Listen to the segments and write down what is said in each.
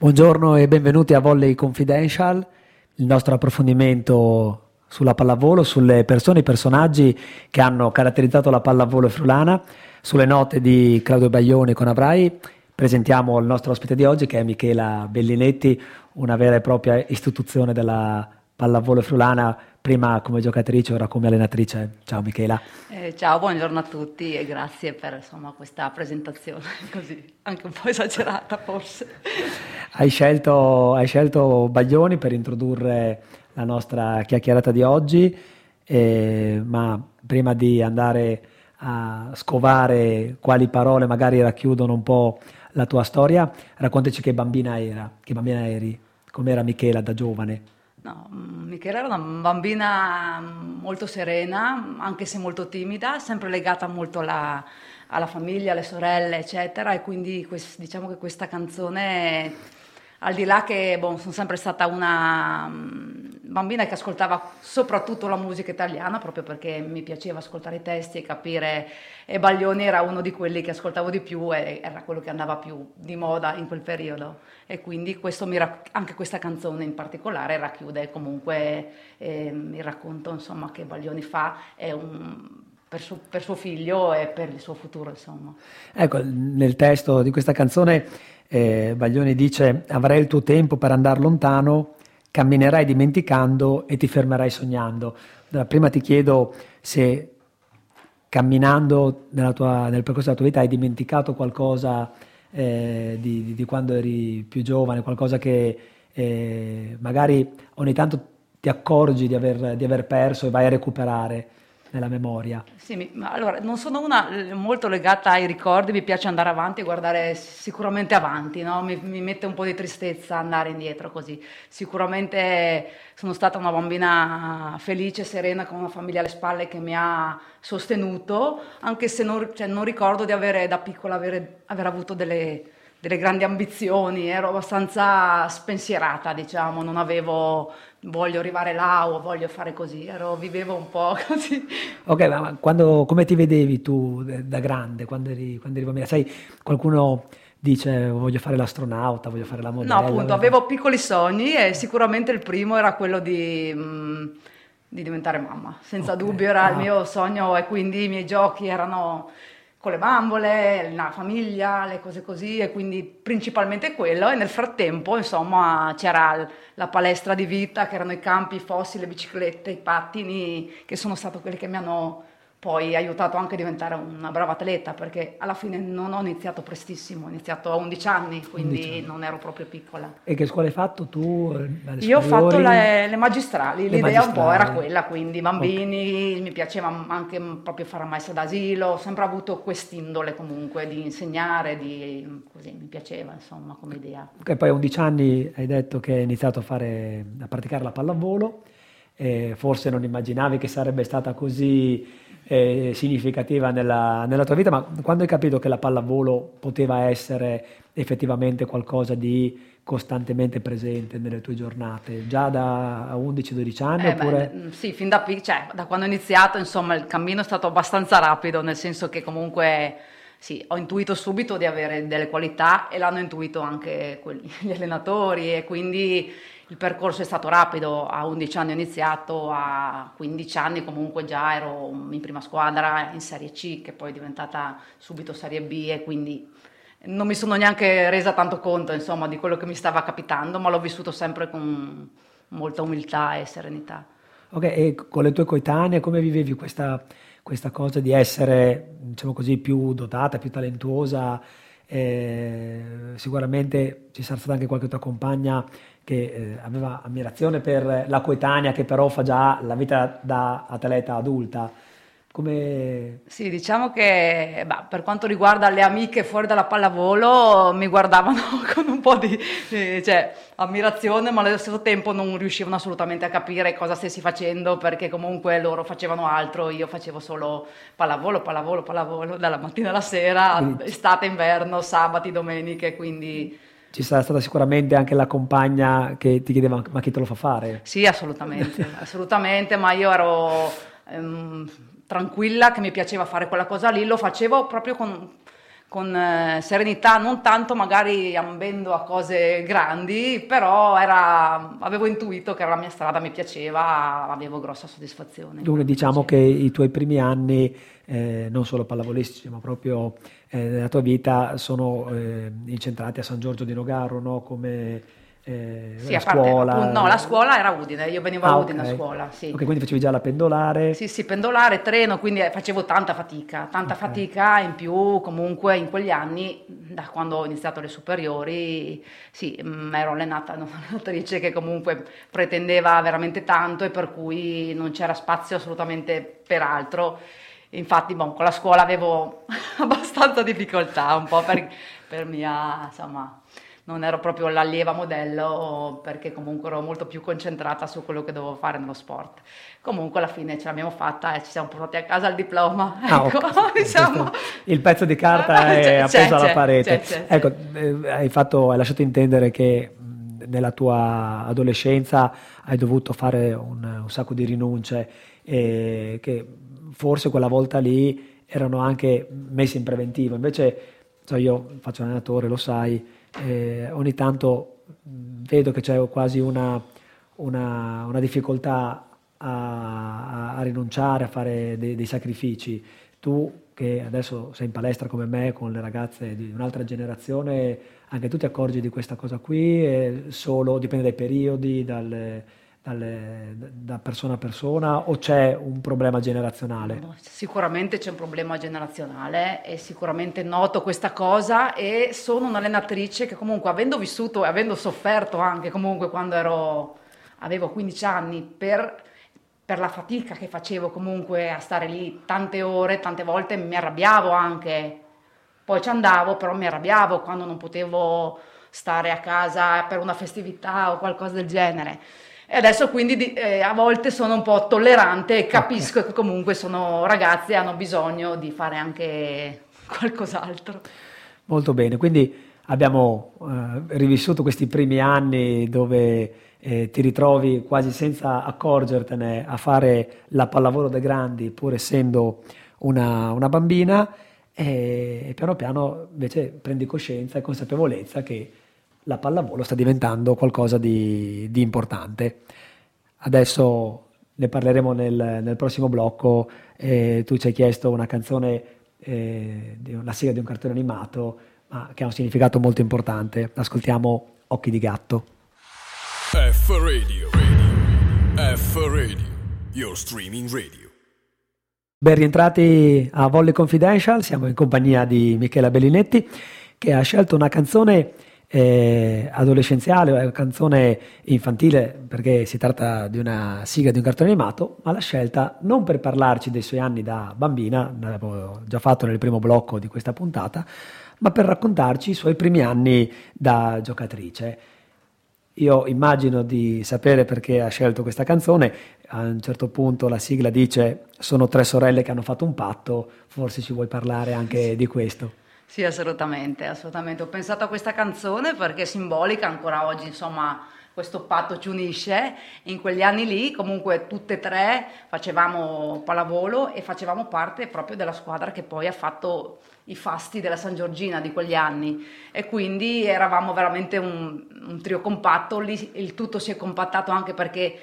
Buongiorno e benvenuti a Volley Confidential, il nostro approfondimento sulla pallavolo, sulle persone i personaggi che hanno caratterizzato la pallavolo friulana, sulle note di Claudio Baglioni con Avrai. Presentiamo il nostro ospite di oggi che è Michela Bellinetti, una vera e propria istituzione della pallavolo friulana, prima come giocatrice, ora come allenatrice. Ciao Michela. Eh, ciao, buongiorno a tutti e grazie per insomma, questa presentazione così, anche un po' esagerata forse. Hai scelto, hai scelto Baglioni per introdurre la nostra chiacchierata di oggi, eh, ma prima di andare a scovare quali parole magari racchiudono un po' la tua storia, raccontaci che bambina era, che bambina eri, com'era Michela da giovane. No, Michela era una bambina molto serena, anche se molto timida, sempre legata molto alla, alla famiglia, alle sorelle, eccetera, e quindi quest, diciamo che questa canzone, al di là che bon, sono sempre stata una bambina che ascoltava soprattutto la musica italiana, proprio perché mi piaceva ascoltare i testi e capire, e Baglioni era uno di quelli che ascoltavo di più e era quello che andava più di moda in quel periodo. E quindi mi, anche questa canzone in particolare racchiude comunque eh, il racconto insomma, che Baglioni fa un, per, suo, per, suo, figlio e per il suo futuro. Insomma. Ecco, nel testo di questa canzone eh, Baglioni dice avrai il tuo tempo per andare lontano camminerai dimenticando e ti fermerai sognando. Prima ti chiedo se camminando tua, nel percorso della tua vita hai dimenticato qualcosa eh, di, di, quando eri più giovane, qualcosa che eh, magari ogni tanto ti accorgi di aver, di aver perso e vai a recuperare nella memoria? Sì, ma allora non sono una molto legata ai ricordi, mi piace andare avanti e guardare sicuramente avanti, no? mi, mi, mette un po' di tristezza andare indietro così. Sicuramente sono stata una bambina felice, serena, con una famiglia alle spalle che mi ha sostenuto, anche se non, cioè, non ricordo di avere da piccola avere, aver avuto delle delle grandi ambizioni, ero abbastanza spensierata, diciamo, non avevo voglio arrivare là o voglio fare così, ero, vivevo un po' così. Ok, ma quando, come ti vedevi tu da grande, quando eri, quando eri bambina? Sai, qualcuno dice voglio fare l'astronauta, voglio fare la modella. No, appunto, avevo piccoli sogni e sicuramente il primo era quello di... Mh, mm, di diventare mamma, senza okay. dubbio era ah. il mio sogno e quindi i miei giochi erano con le bambole, la famiglia, le cose così e quindi principalmente quello. E nel frattempo insomma c'era la palestra di vita che erano i campi, i fossi, le biciclette, i pattini che sono stati quelli che mi hanno poi aiutato anche a diventare una brava atleta perché alla fine non ho iniziato prestissimo, ho iniziato a 11 anni, quindi 11 anni. non ero proprio piccola. E che scuola hai fatto tu? Io ho fatto le, le magistrali, le l'idea magistrali. un po' era quella, quindi bambini, okay. mi piaceva anche proprio fare maestra d'asilo, ho sempre avuto quest'indole comunque di insegnare, di, così mi piaceva insomma come idea. Ok, poi a 11 anni hai detto che hai iniziato a, fare, a praticare la pallavolo, e forse non immaginavi che sarebbe stata così eh, significativa nella, nella, tua vita, ma quando hai capito che la pallavolo poteva essere effettivamente qualcosa di costantemente presente nelle tue giornate, già da 11-12 anni? Eh oppure... beh, sì, fin da, cioè, da quando ho iniziato, insomma, il cammino è stato abbastanza rapido, nel senso che comunque sì, ho intuito subito di avere delle qualità e l'hanno intuito anche quelli, gli allenatori e quindi il percorso è stato rapido, a 11 anni ho iniziato, a 15 anni comunque già ero in prima squadra in Serie C, che poi è diventata subito Serie B e quindi non mi sono neanche resa tanto conto insomma, di quello che mi stava capitando, ma l'ho vissuto sempre con molta umiltà e serenità. Ok, e con le tue coetanee come vivevi questa, questa cosa di essere, diciamo così, più dotata, più talentuosa? Eh, sicuramente ci sarà stata anche qualche tua compagna che eh, aveva ammirazione per la coetanea che però fa già la vita da atleta adulta. Come... Sì, diciamo che bah, per quanto riguarda le amiche fuori dalla pallavolo mi guardavano con un po' di, di cioè, ammirazione, ma allo stesso tempo non riuscivano assolutamente a capire cosa stessi facendo perché comunque loro facevano altro, io facevo solo pallavolo, pallavolo, pallavolo dalla mattina alla sera, quindi... estate, inverno, sabati, domeniche, quindi ci sarà stata sicuramente anche la compagna che ti chiedeva ma chi te lo fa fare? Sì, assolutamente, assolutamente, ma io ero ehm, tranquilla che mi piaceva fare quella cosa lì, lo facevo proprio con, con eh, serenità, non tanto magari ambendo a cose grandi, però era, avevo intuito che era la mia strada, mi piaceva, avevo grossa soddisfazione. Dunque diciamo che i tuoi primi anni, eh, non solo pallavolistici, ma proprio eh, nella tua vita, sono eh, incentrati a San Giorgio di Nogaro, no? come eh, sì, a parte, scuola? Appunto, no, la scuola era Udine, io venivo ah, a Udine okay. a scuola. Sì. Ok, quindi facevi già la pendolare? Sì, sì, pendolare, treno, quindi eh, facevo tanta fatica, tanta okay. fatica in più comunque in quegli anni, da quando ho iniziato le superiori, sì, mh, mm, ero allenata da un'allenatrice che comunque pretendeva veramente tanto e per cui non c'era spazio assolutamente per altro. Infatti, bon, con la scuola avevo abbastanza difficoltà, un po' per, per mia, insomma non ero proprio l'allieva modello perché comunque ero molto più concentrata su quello che dovevo fare nello sport. Comunque alla fine ce l'abbiamo fatta e ci siamo portati a casa il diploma. Ah, ecco, okay. diciamo. Il pezzo di carta è c'è, appeso c'è, alla parete. C'è, ecco, eh, hai, fatto, hai lasciato intendere che nella tua adolescenza hai dovuto fare un, un sacco di rinunce e che forse quella volta lì erano anche messe in preventivo. Invece, cioè io faccio allenatore, lo sai, eh, ogni tanto vedo che c'è quasi una, una, una difficoltà a, a, rinunciare, a fare dei, dei, sacrifici. Tu che adesso sei in palestra come me con le ragazze di un'altra generazione, anche tu ti accorgi di questa cosa qui, solo dipende dai periodi, dalle, dalle, da persona a persona o c'è un problema generazionale? Sicuramente c'è un problema generazionale e sicuramente noto questa cosa e sono un'allenatrice che comunque avendo vissuto e avendo sofferto anche comunque quando ero, avevo 15 anni per, per la fatica che facevo comunque a stare lì tante ore, tante volte mi arrabbiavo anche, poi ci andavo però mi arrabbiavo quando non potevo stare a casa per una festività o qualcosa del genere e adesso quindi eh, a volte sono un po' tollerante e capisco che comunque sono ragazzi e hanno bisogno di fare anche qualcos'altro. Molto bene, quindi abbiamo eh, rivissuto questi primi anni dove eh, ti ritrovi quasi senza accorgertene a fare la pallavolo dei grandi pur essendo una, una bambina e piano piano invece prendi coscienza e consapevolezza che la pallavolo sta diventando qualcosa di, di importante. Adesso ne parleremo nel, nel prossimo blocco. Eh, tu ci hai chiesto una canzone, eh, la sigla di un cartone animato, ma che ha un significato molto importante. Ascoltiamo Occhi di gatto. F Radio, radio. F Radio, your streaming radio. Ben rientrati a Volley Confidential, siamo in compagnia di Michela Bellinetti che ha scelto una canzone eh, adolescenziale, una canzone infantile perché si tratta di una sigla di un cartone animato, ma l'ha scelta non per parlarci dei suoi anni da bambina, l'avevo già fatto nel primo blocco di questa puntata, ma per raccontarci i suoi primi anni da giocatrice. Io immagino di sapere perché ha scelto questa canzone, a un certo punto la sigla dice sono tre sorelle che hanno fatto un patto, forse ci vuoi parlare anche di questo. Sì, assolutamente, assolutamente. Ho pensato a questa canzone perché è simbolica, ancora oggi, insomma, questo patto ci unisce. In quegli anni lì, comunque, tutte e tre facevamo pallavolo e facevamo parte proprio della squadra che poi ha fatto i fasti della San Giorgina di quegli anni e quindi eravamo veramente un, un trio compatto. Lì il tutto si è compattato anche perché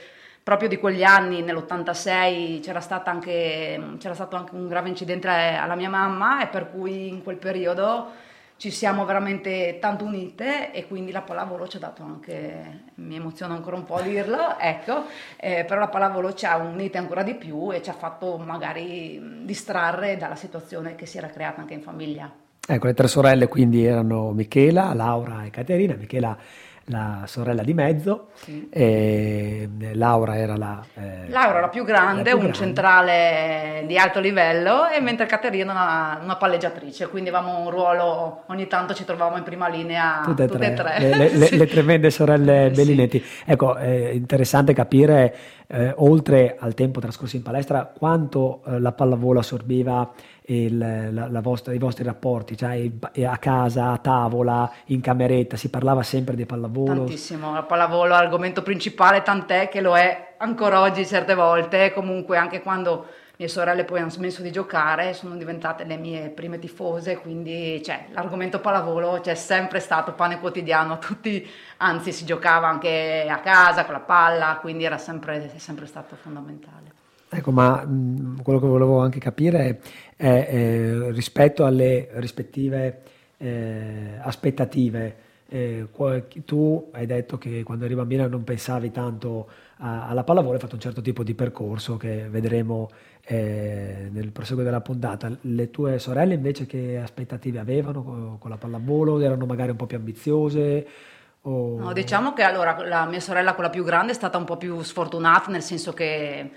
proprio di quegli anni, nell'86, c'era, anche, c'era stato anche un grave incidente alla mia mamma e per cui in quel periodo ci siamo veramente tanto unite e quindi la pallavolo ci ha dato anche, mi emoziona ancora un po' a dirlo, ecco, eh, però la pallavolo ci ha unite ancora di più e ci ha fatto magari distrarre dalla situazione che si era creata anche in famiglia. Ecco, le tre sorelle quindi erano Michela, Laura e Caterina. Michela la sorella di mezzo, sì. e Laura era la, eh, Laura la più grande, la più un grande. centrale di alto livello, e mentre Caterina una, una palleggiatrice, quindi avevamo un ruolo, ogni tanto ci trovavamo in prima linea tutte e tre, tre. Le, le, sì. le, tremende sorelle Bellinetti. Ecco, è interessante capire, eh, oltre al tempo trascorso in palestra, quanto eh, la pallavolo assorbiva il, la, la vostra, i vostri rapporti, cioè a casa, a tavola, in cameretta, si parlava sempre di pallavolo? Tantissimo, la pallavolo è l'argomento principale, tant'è che lo è ancora oggi certe volte, comunque anche quando mie sorelle poi hanno smesso di giocare, sono diventate le mie prime tifose, quindi cioè, l'argomento pallavolo c'è sempre stato pane quotidiano, tutti, anzi si giocava anche a casa con la palla, quindi era sempre, sempre stato fondamentale. Ecco, ma mh, quello che volevo anche capire è, è rispetto alle rispettive eh, aspettative. Eh, tu hai detto che quando eri bambina non pensavi tanto a, alla pallavolo, hai fatto un certo tipo di percorso che vedremo eh, nel proseguo della puntata. Le tue sorelle invece che aspettative avevano con, con la pallavolo? Erano magari un po' più ambiziose? O... No, diciamo che allora la mia sorella, quella più grande, è stata un po' più sfortunata, nel senso che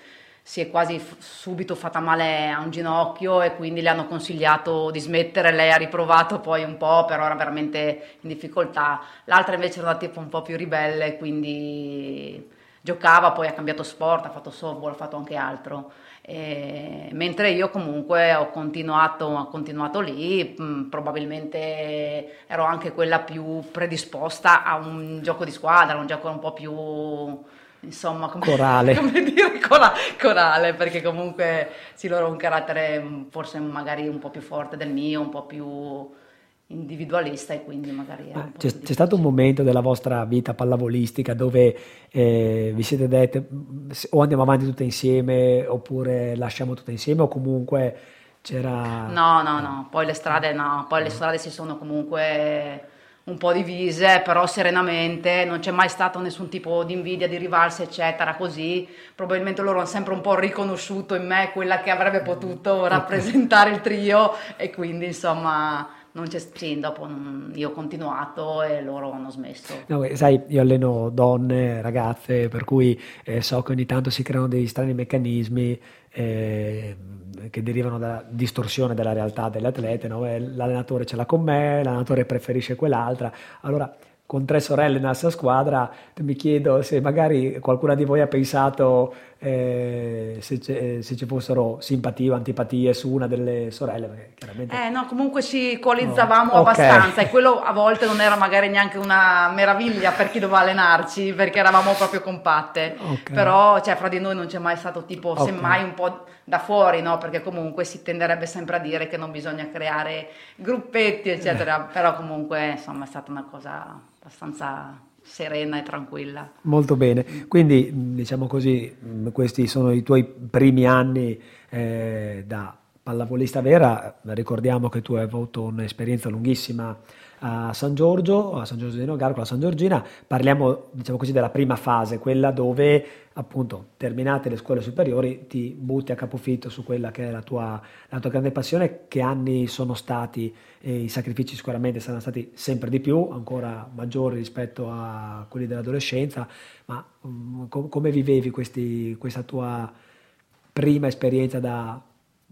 si è quasi subito fatta male a un ginocchio e quindi le hanno consigliato di smettere, lei ha riprovato poi un po', però era veramente in difficoltà. L'altra invece era una tipo un po' più ribelle, quindi giocava, poi ha cambiato sport, ha fatto softball, ha fatto anche altro. E, mentre io comunque ho continuato, ho continuato lì, mh, mm, probabilmente ero anche quella più predisposta a un gioco di squadra, un gioco un po' più insomma, come, corale. come dire cora, corale, perché comunque sì, loro hanno un carattere mm, forse magari un po' più forte del mio, un po' più individualista e quindi magari... Ah, c'è, c'è, stato un momento della vostra vita pallavolistica dove eh, vi siete dette mm, o andiamo avanti tutte insieme oppure lasciamo tutte insieme o comunque c'era... No, no, no, poi le strade no, poi le strade si sono comunque un po' divise, però serenamente, non c'è mai stato nessun tipo di invidia, di rivalsa, eccetera, così. Probabilmente loro hanno sempre un po' riconosciuto in me quella che avrebbe potuto rappresentare il trio e quindi insomma non c'è, sì, dopo io ho continuato e loro hanno smesso. No, sai, io alleno donne, ragazze, per cui eh, so che ogni tanto si creano dei strani meccanismi eh, che derivano dalla distorsione della realtà delle atlete, no? L'allenatore ce l'ha con me, l'allenatore preferisce quell'altra, allora con tre sorelle nella sua squadra, mi chiedo se magari qualcuna di voi ha pensato eh, se, se, ci fossero simpatie o antipatie su una delle sorelle. Chiaramente... Eh no, comunque ci coalizzavamo no. abbastanza okay. e quello a volte non era magari neanche una meraviglia per chi doveva allenarci perché eravamo proprio compatte. Okay. Però cioè, fra di noi non c'è mai stato tipo, okay. semmai un po' da fuori, no? perché comunque si tenderebbe sempre a dire che non bisogna creare gruppetti, eccetera. Eh. Però comunque insomma è stata una cosa abbastanza serena e tranquilla. Molto bene, quindi diciamo così, questi sono i tuoi primi anni eh, da pallavolista vera, ricordiamo che tu hai avuto un'esperienza lunghissima a San Giorgio, a San Giorgio di Nogaro con la San Giorgina, parliamo diciamo così della prima fase, quella dove appunto terminate le scuole superiori ti butti a capofitto su quella che è la tua, la tua grande passione, che anni sono stati e i sacrifici sicuramente saranno stati sempre di più, ancora maggiori rispetto a quelli dell'adolescenza, ma um, com- come vivevi questi, questa tua prima esperienza da...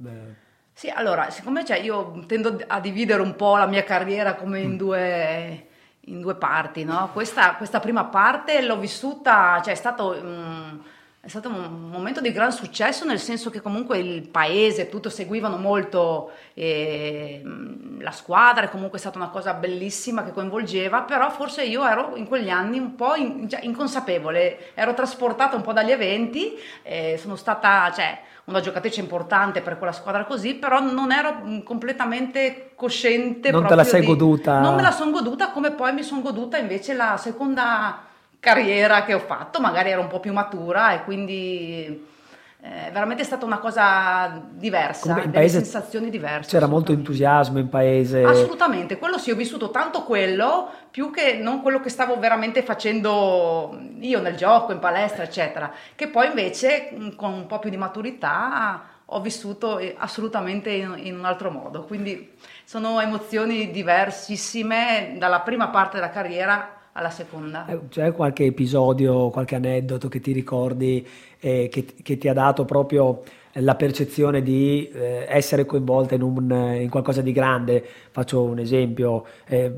Eh, sì, allora, siccome cioè, io tendo a dividere un po' la mia carriera come in mm. due, in due parti, no? Questa, questa, prima parte l'ho vissuta, cioè è stato... Um, è stato un momento di gran successo nel senso che comunque il paese e tutto seguivano molto eh, la squadra, è comunque stata una cosa bellissima che coinvolgeva, però forse io ero in quegli anni un po' in, inconsapevole, ero trasportata un po' dagli eventi, eh, sono stata cioè, una giocatrice importante per quella squadra così, però non ero completamente cosciente. Non te la sei di, goduta? Non me la sono goduta come poi mi sono goduta invece la seconda carriera che ho fatto, magari ero un po' più matura e quindi eh, veramente stata una cosa diversa, Come delle sensazioni diverse. C'era molto entusiasmo in paese. Assolutamente, quello sì, ho vissuto tanto quello, più che non quello che stavo veramente facendo io nel gioco, in palestra, eccetera, che poi invece mm, con un po' più di maturità ho vissuto eh, assolutamente in, in un altro modo. Quindi sono emozioni diversissime dalla prima parte della carriera alla seconda. Eh, c'è qualche episodio, qualche aneddoto che ti ricordi eh, che, che, ti ha dato proprio la percezione di eh, essere coinvolta in, un, in, qualcosa di grande? Faccio un esempio. Eh,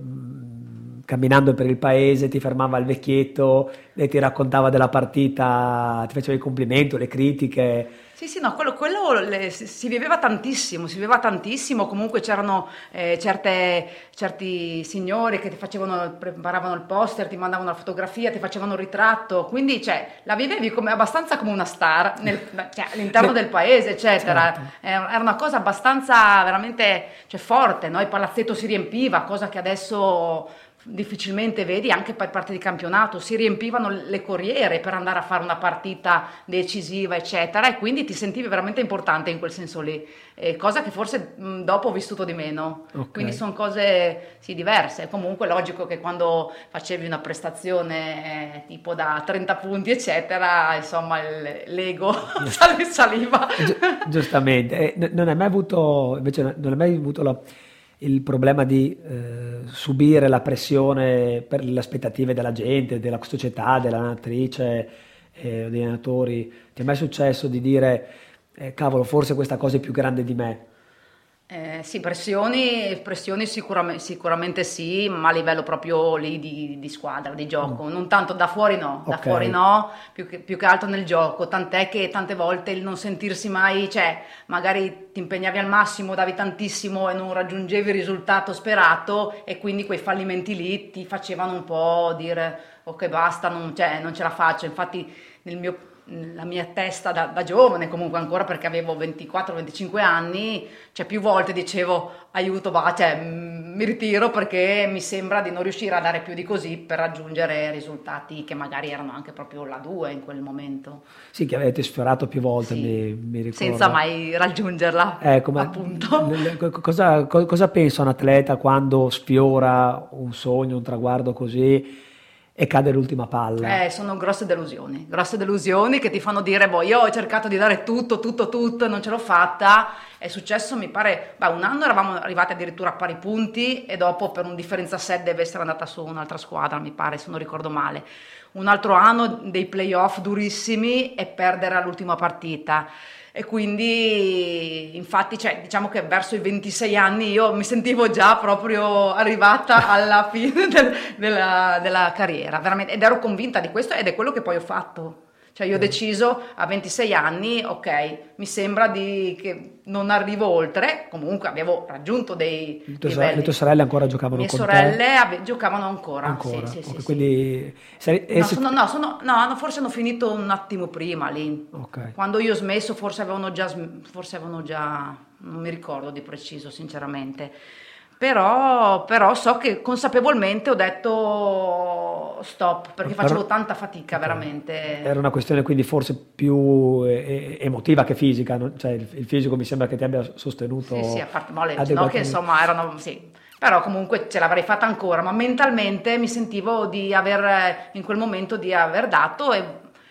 camminando per il paese ti fermava il vecchietto e ti raccontava della partita, ti faceva i complimenti, le critiche. Sì, sì, no, quello, quello le, si viveva tantissimo, si viveva tantissimo, comunque c'erano eh, certe, certi signori che ti facevano, preparavano il poster, ti mandavano la fotografia, ti facevano il ritratto, quindi cioè, la vivevi come, abbastanza come una star nel, cioè, all'interno del paese, eccetera. Certo. Era una cosa abbastanza veramente cioè, forte, no? il palazzetto si riempiva, cosa che adesso difficilmente vedi anche per parte di campionato, si riempivano le corriere per andare a fare una partita decisiva, eccetera, e quindi ti sentivi veramente importante in quel senso lì, eh, cosa che forse mh, dopo ho vissuto di meno. Okay. Quindi sono cose sì, diverse. Comunque logico che quando facevi una prestazione eh, tipo da 30 punti, eccetera, insomma l'ego saliva. Gi- giustamente, eh, non hai mai avuto, invece non hai mai avuto la il problema di eh, subire la pressione per le aspettative della gente, della società, della natrice, eh, dei allenatori. Ti è mai successo di dire, eh, cavolo, forse questa cosa è più grande di me? Eh, sì, pressioni, pressioni sicuramente, sicuramente, sì, ma a livello proprio lì di, di squadra, di gioco, mm. non tanto da fuori no, da okay. fuori no, più che, più che, altro nel gioco, tant'è che tante volte il non sentirsi mai, cioè magari ti impegnavi al massimo, davi tantissimo e non raggiungevi il risultato sperato e quindi quei fallimenti lì ti facevano un po' dire ok basta, non, cioè, non ce la faccio, infatti nel mio la mia testa da, da, giovane, comunque ancora perché avevo 24-25 anni, cioè più volte dicevo aiuto, va, cioè, mi ritiro perché mi sembra di non riuscire a dare più di così per raggiungere risultati che magari erano anche proprio la 2 in quel momento. Sì, che avete sfiorato più volte, sì, mi, mi ricordo. Senza mai raggiungerla, ecco, appunto. Cosa, cosa pensa un atleta quando sfiora un sogno, un traguardo così? E cade l'ultima palla. Eh, sono grosse delusioni, grosse delusioni che ti fanno dire, boh, io ho cercato di dare tutto, tutto, tutto non ce l'ho fatta. È successo, mi pare, beh, un anno eravamo arrivati addirittura a pari punti e dopo per un differenza set deve essere andata su un'altra squadra, mi pare, se non ricordo male. Un altro anno dei playoff durissimi e perdere all'ultima partita e quindi infatti cioè, diciamo che verso i 26 anni io mi sentivo già proprio arrivata alla fine del, della, della, carriera veramente, ed ero convinta di questo ed è quello che poi ho fatto cioè io ho deciso a 26 anni, ok, mi sembra di, che non arrivo oltre, comunque avevo raggiunto dei le tue, livelli. Le tue sorelle ancora giocavano Mie con sorelle ave- giocavano ancora, ancora. Sì, sì, okay, sì, quindi... Sei, no, sono, no, sono, no, forse hanno finito un attimo prima lì. Okay. Quando io ho smesso forse avevano già, forse avevano già, non mi ricordo di preciso sinceramente però, però, so che consapevolmente ho detto stop perché facevo tanta fatica veramente. Era una questione quindi forse più emotiva che fisica, cioè il, il, fisico mi sembra che ti abbia sostenuto. Sì, sì, a parte male, no, che insomma erano, sì. Però comunque ce l'avrei fatta ancora, ma mentalmente mi sentivo di aver, in quel momento, di aver dato e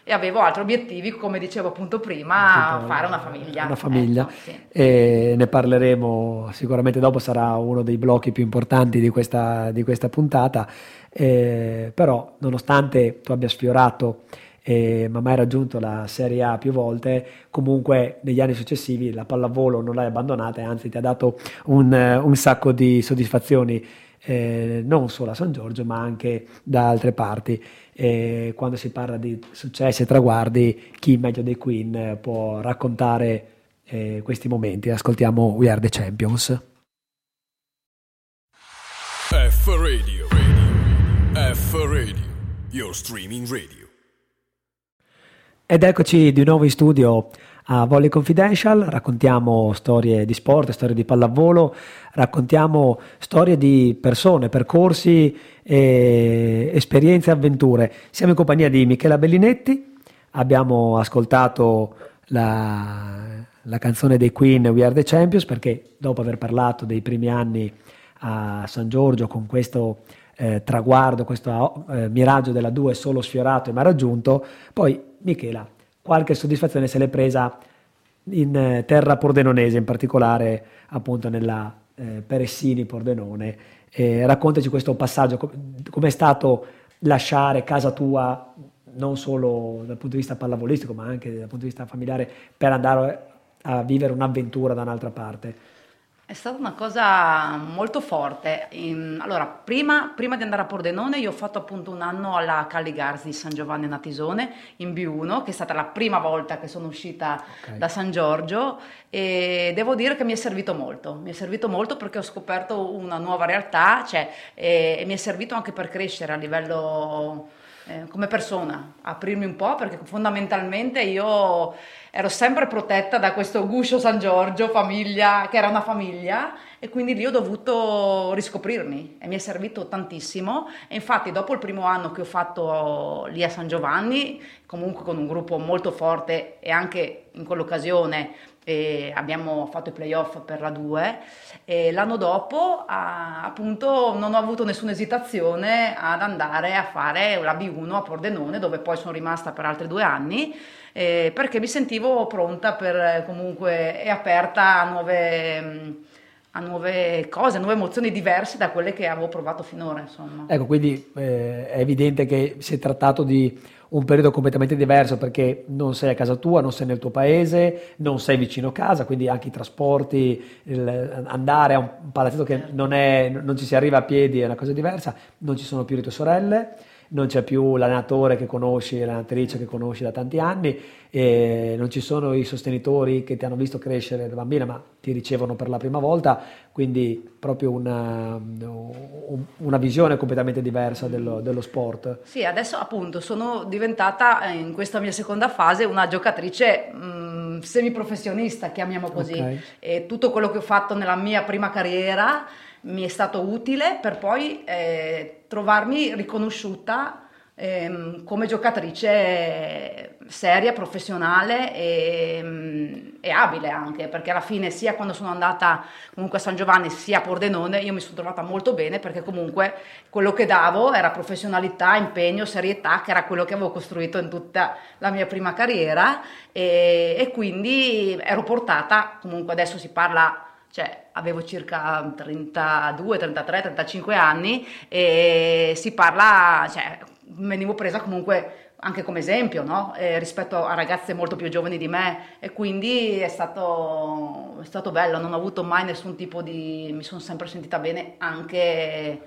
e avevo altri obiettivi, come dicevo appunto prima, fare una famiglia. Una famiglia. Ecco, sì. E ne parleremo sicuramente dopo, sarà uno dei blocchi più importanti di questa, di questa puntata. Eh, però, nonostante tu abbia sfiorato eh, ma mai raggiunto la Serie A più volte, comunque negli anni successivi la pallavolo non l'hai abbandonata e anzi ti ha dato un, un sacco di soddisfazioni eh, non solo a San Giorgio ma anche da altre parti. E quando si parla di successi e traguardi, chi meglio dei Queen può raccontare eh, questi momenti? Ascoltiamo We Are the Champions. F Radio, radio. F Radio, your streaming radio. Ed eccoci di nuovo in studio a Volley Confidential, raccontiamo storie di sport, storie di pallavolo, raccontiamo storie di persone, percorsi, e esperienze, avventure. Siamo in compagnia di Michela Bellinetti, abbiamo ascoltato la, la canzone dei Queen We Are the Champions perché dopo aver parlato dei primi anni a San Giorgio con questo eh, traguardo, questo eh, miraggio della 2 solo sfiorato e mai raggiunto, poi Michela qualche soddisfazione se l'è presa in eh, terra pordenonese, in particolare appunto nella eh, Peressini Pordenone. Eh, raccontaci questo passaggio, com'è stato lasciare casa tua non solo dal punto di vista pallavolistico ma anche dal punto di vista familiare per andare a vivere un'avventura da un'altra parte. È stata una cosa molto forte. In, allora, prima, prima, di andare a Pordenone, io ho fatto appunto un anno alla Calligars di San Giovanni Natisone in B1, che è stata la prima volta che sono uscita okay. da San Giorgio e devo dire che mi è servito molto. Mi è servito molto perché ho scoperto una nuova realtà cioè, e, e mi è servito anche per crescere a livello eh, come persona, aprirmi un po' perché fondamentalmente io ero sempre protetta da questo guscio San Giorgio, famiglia, che era una famiglia e quindi lì ho dovuto riscoprirmi e mi è servito tantissimo. E infatti dopo il primo anno che ho fatto lì a San Giovanni, comunque con un gruppo molto forte e anche in quell'occasione e abbiamo fatto i playoff per la 2 e l'anno dopo a, appunto non ho avuto nessuna esitazione ad andare a fare la B1 a Pordenone dove poi sono rimasta per altri due anni eh, perché mi sentivo pronta per comunque e aperta a nuove a nuove cose, a nuove emozioni diverse da quelle che avevo provato finora. Insomma. Ecco, quindi eh, è evidente che si è trattato di un periodo completamente diverso perché non sei a casa tua, non sei nel tuo paese, non sei vicino a casa, quindi anche i trasporti, andare a un palazzetto che non, è, non ci si arriva a piedi è una cosa diversa, non ci sono più le tue sorelle non c'è più l'allenatore che conosci, l'allenatrice che conosci da tanti anni, non ci sono i sostenitori che ti hanno visto crescere da bambina ma ti ricevono per la prima volta, quindi proprio una, una visione completamente diversa dello, dello, sport. Sì, adesso appunto sono diventata eh, in questa mia seconda fase una giocatrice mh, mm, semiprofessionista, chiamiamo così, okay. e tutto quello che ho fatto nella mia prima carriera mi è stato utile per poi eh, trovarmi riconosciuta ehm, come giocatrice seria, professionale e, mm, e, abile anche, perché alla fine sia quando sono andata comunque a San Giovanni sia a Pordenone io mi sono trovata molto bene perché comunque quello che davo era professionalità, impegno, serietà, che era quello che avevo costruito in tutta la mia prima carriera. E, e quindi ero portata, comunque adesso si parla cioè avevo circa 32, 33, 35 anni e si parla, cioè venivo presa comunque anche come esempio no? eh, rispetto a ragazze molto più giovani di me e quindi è stato, è stato bello, non ho avuto mai nessun tipo di... mi sono sempre sentita bene anche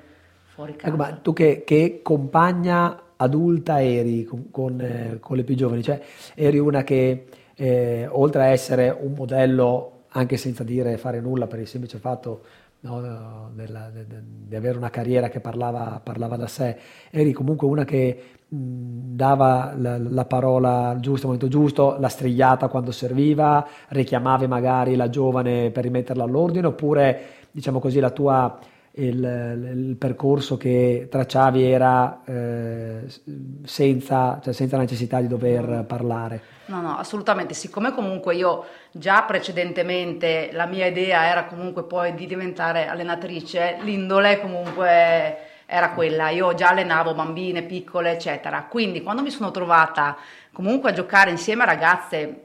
fuori casa. Ecco, ma tu che, che compagna adulta eri con, con, eh, con, le più giovani, cioè eri una che eh, oltre a essere un modello anche senza dire fare nulla per il semplice fatto no, della, de, de, di avere una carriera che parlava, parlava, da sé, eri comunque una che dava la, la, parola giusta al momento giusto, la strigliata quando serviva, richiamavi magari la giovane per rimetterla all'ordine, oppure diciamo così la tua il, il, percorso che tracciavi era eh, senza, cioè senza necessità di dover parlare. No, no, assolutamente. Siccome comunque io già precedentemente la mia idea era comunque poi di diventare allenatrice, l'indole comunque era quella. Io già allenavo bambine piccole, eccetera. Quindi quando mi sono trovata comunque a giocare insieme a ragazze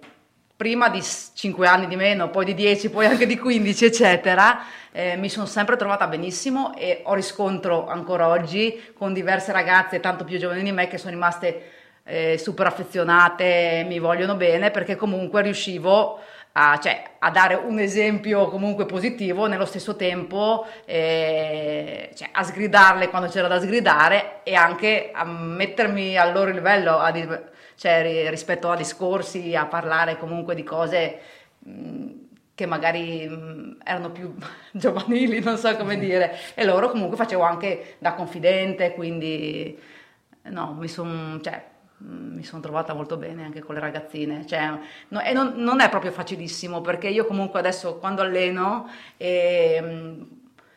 prima di 5 anni di meno, poi di 10, poi anche di 15, eccetera, eh, mi sono sempre trovata benissimo e ho riscontro ancora oggi con diverse ragazze tanto più giovani di me che sono rimaste eh, super affezionate, mi vogliono bene perché comunque riuscivo a, cioè, a, dare un esempio comunque positivo, nello stesso tempo eh, cioè, a sgridarle quando c'era da sgridare e anche a mettermi al loro livello a, cioè, rispetto a discorsi, a parlare comunque di cose mh, che magari mh, erano più giovanili, non so come dire, e loro comunque facevo anche da confidente, quindi no, mi sono... Cioè, mi sono trovata molto bene anche con le ragazzine, cioè, no, e non, non, è proprio facilissimo perché io comunque adesso quando alleno eh,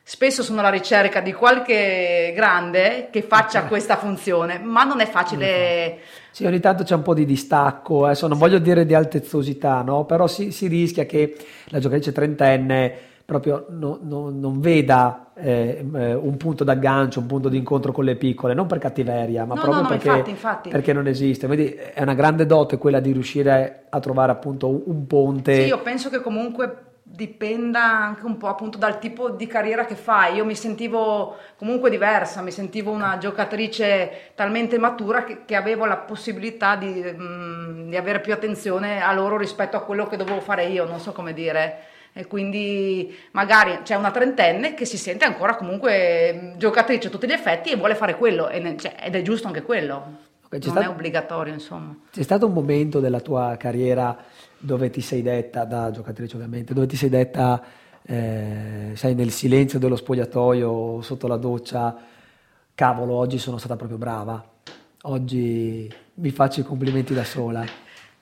spesso sono alla ricerca di qualche grande che faccia okay. questa funzione, ma non è facile. Sì, ogni tanto c'è un po' di distacco, adesso non sì. voglio dire di altezzosità, no? però si, si rischia che la giocatrice trentenne proprio no, no, non veda eh, eh, un punto d'aggancio, un punto di incontro con le piccole, non per cattiveria, ma no, proprio perché, infatti, infatti. perché, non esiste. Quindi è una grande dote quella di riuscire a trovare appunto un ponte. Sì, io penso che comunque dipenda anche un po' appunto dal tipo di carriera che fai. Io mi sentivo comunque diversa, mi sentivo una giocatrice talmente matura che, che avevo la possibilità di, mm, di avere più attenzione a loro rispetto a quello che dovevo fare io, non so come dire e quindi magari c'è una trentenne che si sente ancora comunque giocatrice a tutti gli effetti e vuole fare quello cioè, ed è giusto anche quello. Okay, non stato, è obbligatorio, insomma. C'è stato un momento della tua carriera dove ti sei detta, da giocatrice ovviamente, dove ti sei detta, eh, sai, nel silenzio dello spogliatoio, sotto la doccia, cavolo, oggi sono stata proprio brava, oggi mi faccio i complimenti da sola,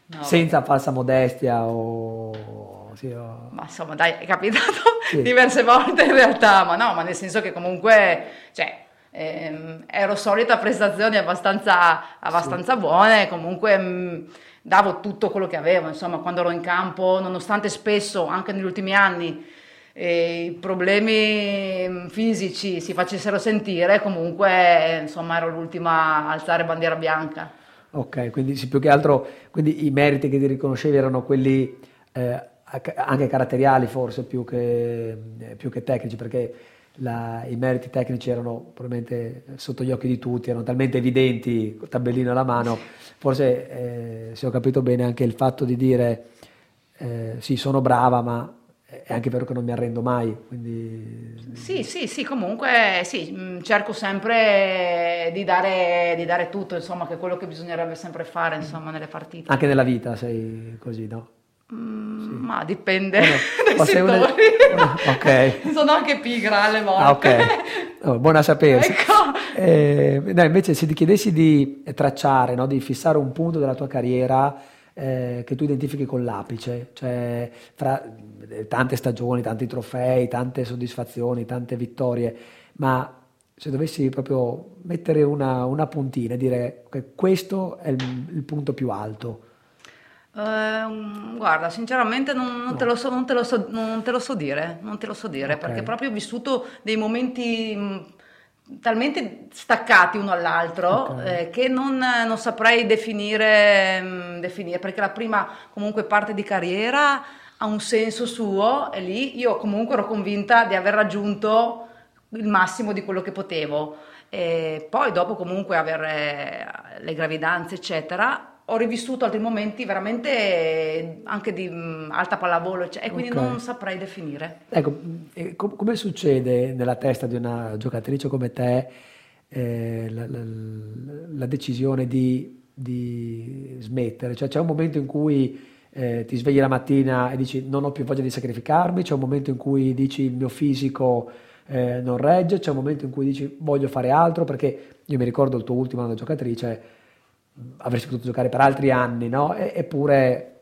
no. senza falsa modestia o... Sì, o... Ma insomma, dai, è capitato sì. diverse volte in realtà, ma no, ma nel senso che comunque, cioè, eh, ero solita a prestazioni abbastanza, abbastanza sì. buone, comunque mh, mm, davo tutto quello che avevo, insomma, quando ero in campo, nonostante spesso, anche negli ultimi anni, eh, i problemi mm, fisici si facessero sentire, comunque, insomma, ero l'ultima a alzare bandiera bianca. Ok, quindi sì, più che altro quindi i meriti che ti riconoscevi erano quelli eh, anche caratteriali forse più che, più che tecnici, perché la, i meriti tecnici erano probabilmente sotto gli occhi di tutti, erano talmente evidenti, tabellino alla mano, forse eh, se ho capito bene anche il fatto di dire eh, sì sono brava ma è anche vero che non mi arrendo mai. Quindi... Sì, sì, sì, comunque sì, mm, cerco sempre di dare, di dare tutto, insomma, che è quello che bisognerebbe sempre fare insomma, nelle partite. Anche nella vita sei così, no? Mm, sì. Ma dipende eh dai settori. Una... ok. Sono anche pigra alle volte. Ah, ok. Oh, buona sapersi. Ecco. Eh, no, invece se ti chiedessi di tracciare, no, di fissare un punto della tua carriera eh, che tu identifichi con l'apice, cioè fra eh, tante stagioni, tanti trofei, tante soddisfazioni, tante vittorie, ma se dovessi proprio mettere una, una puntina e dire che questo è il, il punto più alto, Uh, guarda, sinceramente non, non, te so, non, te so, non, te lo so, dire, non te lo so dire, okay. perché proprio ho vissuto dei momenti mh, talmente staccati uno all'altro okay. eh, che non, saprei definire, mh, definire, perché la prima comunque parte di carriera ha un senso suo e lì io comunque ero convinta di aver raggiunto il massimo di quello che potevo. E poi dopo comunque avere le gravidanze eccetera ho rivissuto altri momenti veramente anche di mh, alta pallavolo cioè, e quindi okay. non saprei definire. Ecco, com- come succede nella testa di una giocatrice come te eh, la, la, la, decisione di, di, smettere? Cioè c'è un momento in cui eh, ti svegli la mattina e dici non ho più voglia di sacrificarmi, c'è un momento in cui dici il mio fisico eh, non regge, c'è un momento in cui dici voglio fare altro perché io mi ricordo il tuo ultimo anno da giocatrice avresti potuto giocare per altri anni, no? E, eppure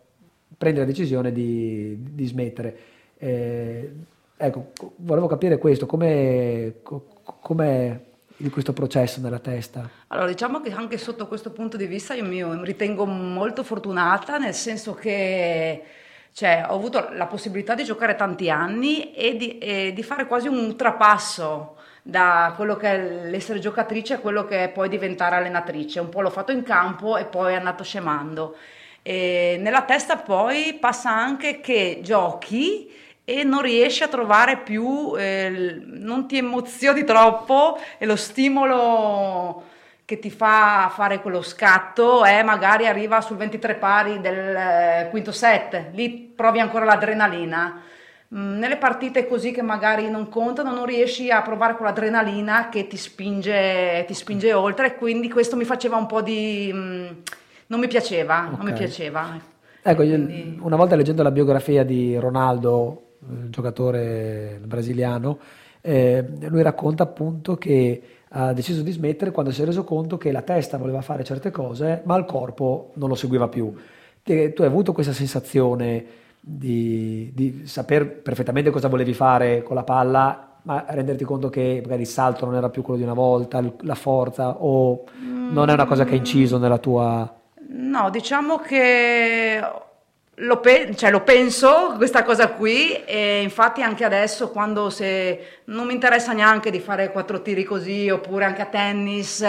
prendi la decisione di, di smettere. Eh, ecco, volevo capire questo, com'è, com'è questo processo nella testa? Allora, diciamo che anche sotto questo punto di vista io mi ritengo molto fortunata, nel senso che cioè, ho avuto la possibilità di giocare tanti anni e di, e di fare quasi un trapasso da quello che è l'essere giocatrice a quello che è poi diventare allenatrice. Un po' l'ho fatto in campo e poi è andato scemando. E nella testa poi passa anche che giochi e non riesci a trovare più, eh, non ti emozioni troppo e lo stimolo che ti fa fare quello scatto è magari arriva sul 23 pari del eh, quinto set, lì provi ancora l'adrenalina nelle partite così che magari non contano non riesci a provare quell'adrenalina che ti spinge, ti spinge oltre e quindi questo mi faceva un po' di... Mm, non mi piaceva, okay. non mi piaceva. Ecco, quindi... una volta leggendo la biografia di Ronaldo, il giocatore brasiliano, eh, lui racconta appunto che ha deciso di smettere quando si è reso conto che la testa voleva fare certe cose, ma il corpo non lo seguiva più. Te, tu hai avuto questa sensazione di, di saper perfettamente cosa volevi fare con la palla, ma renderti conto che magari il salto non era più quello di una volta, la forza, o non è una cosa che ha inciso nella tua... No, diciamo che lo, pe- cioè, lo, penso questa cosa qui e infatti anche adesso quando se non mi interessa neanche di fare quattro tiri così oppure anche a tennis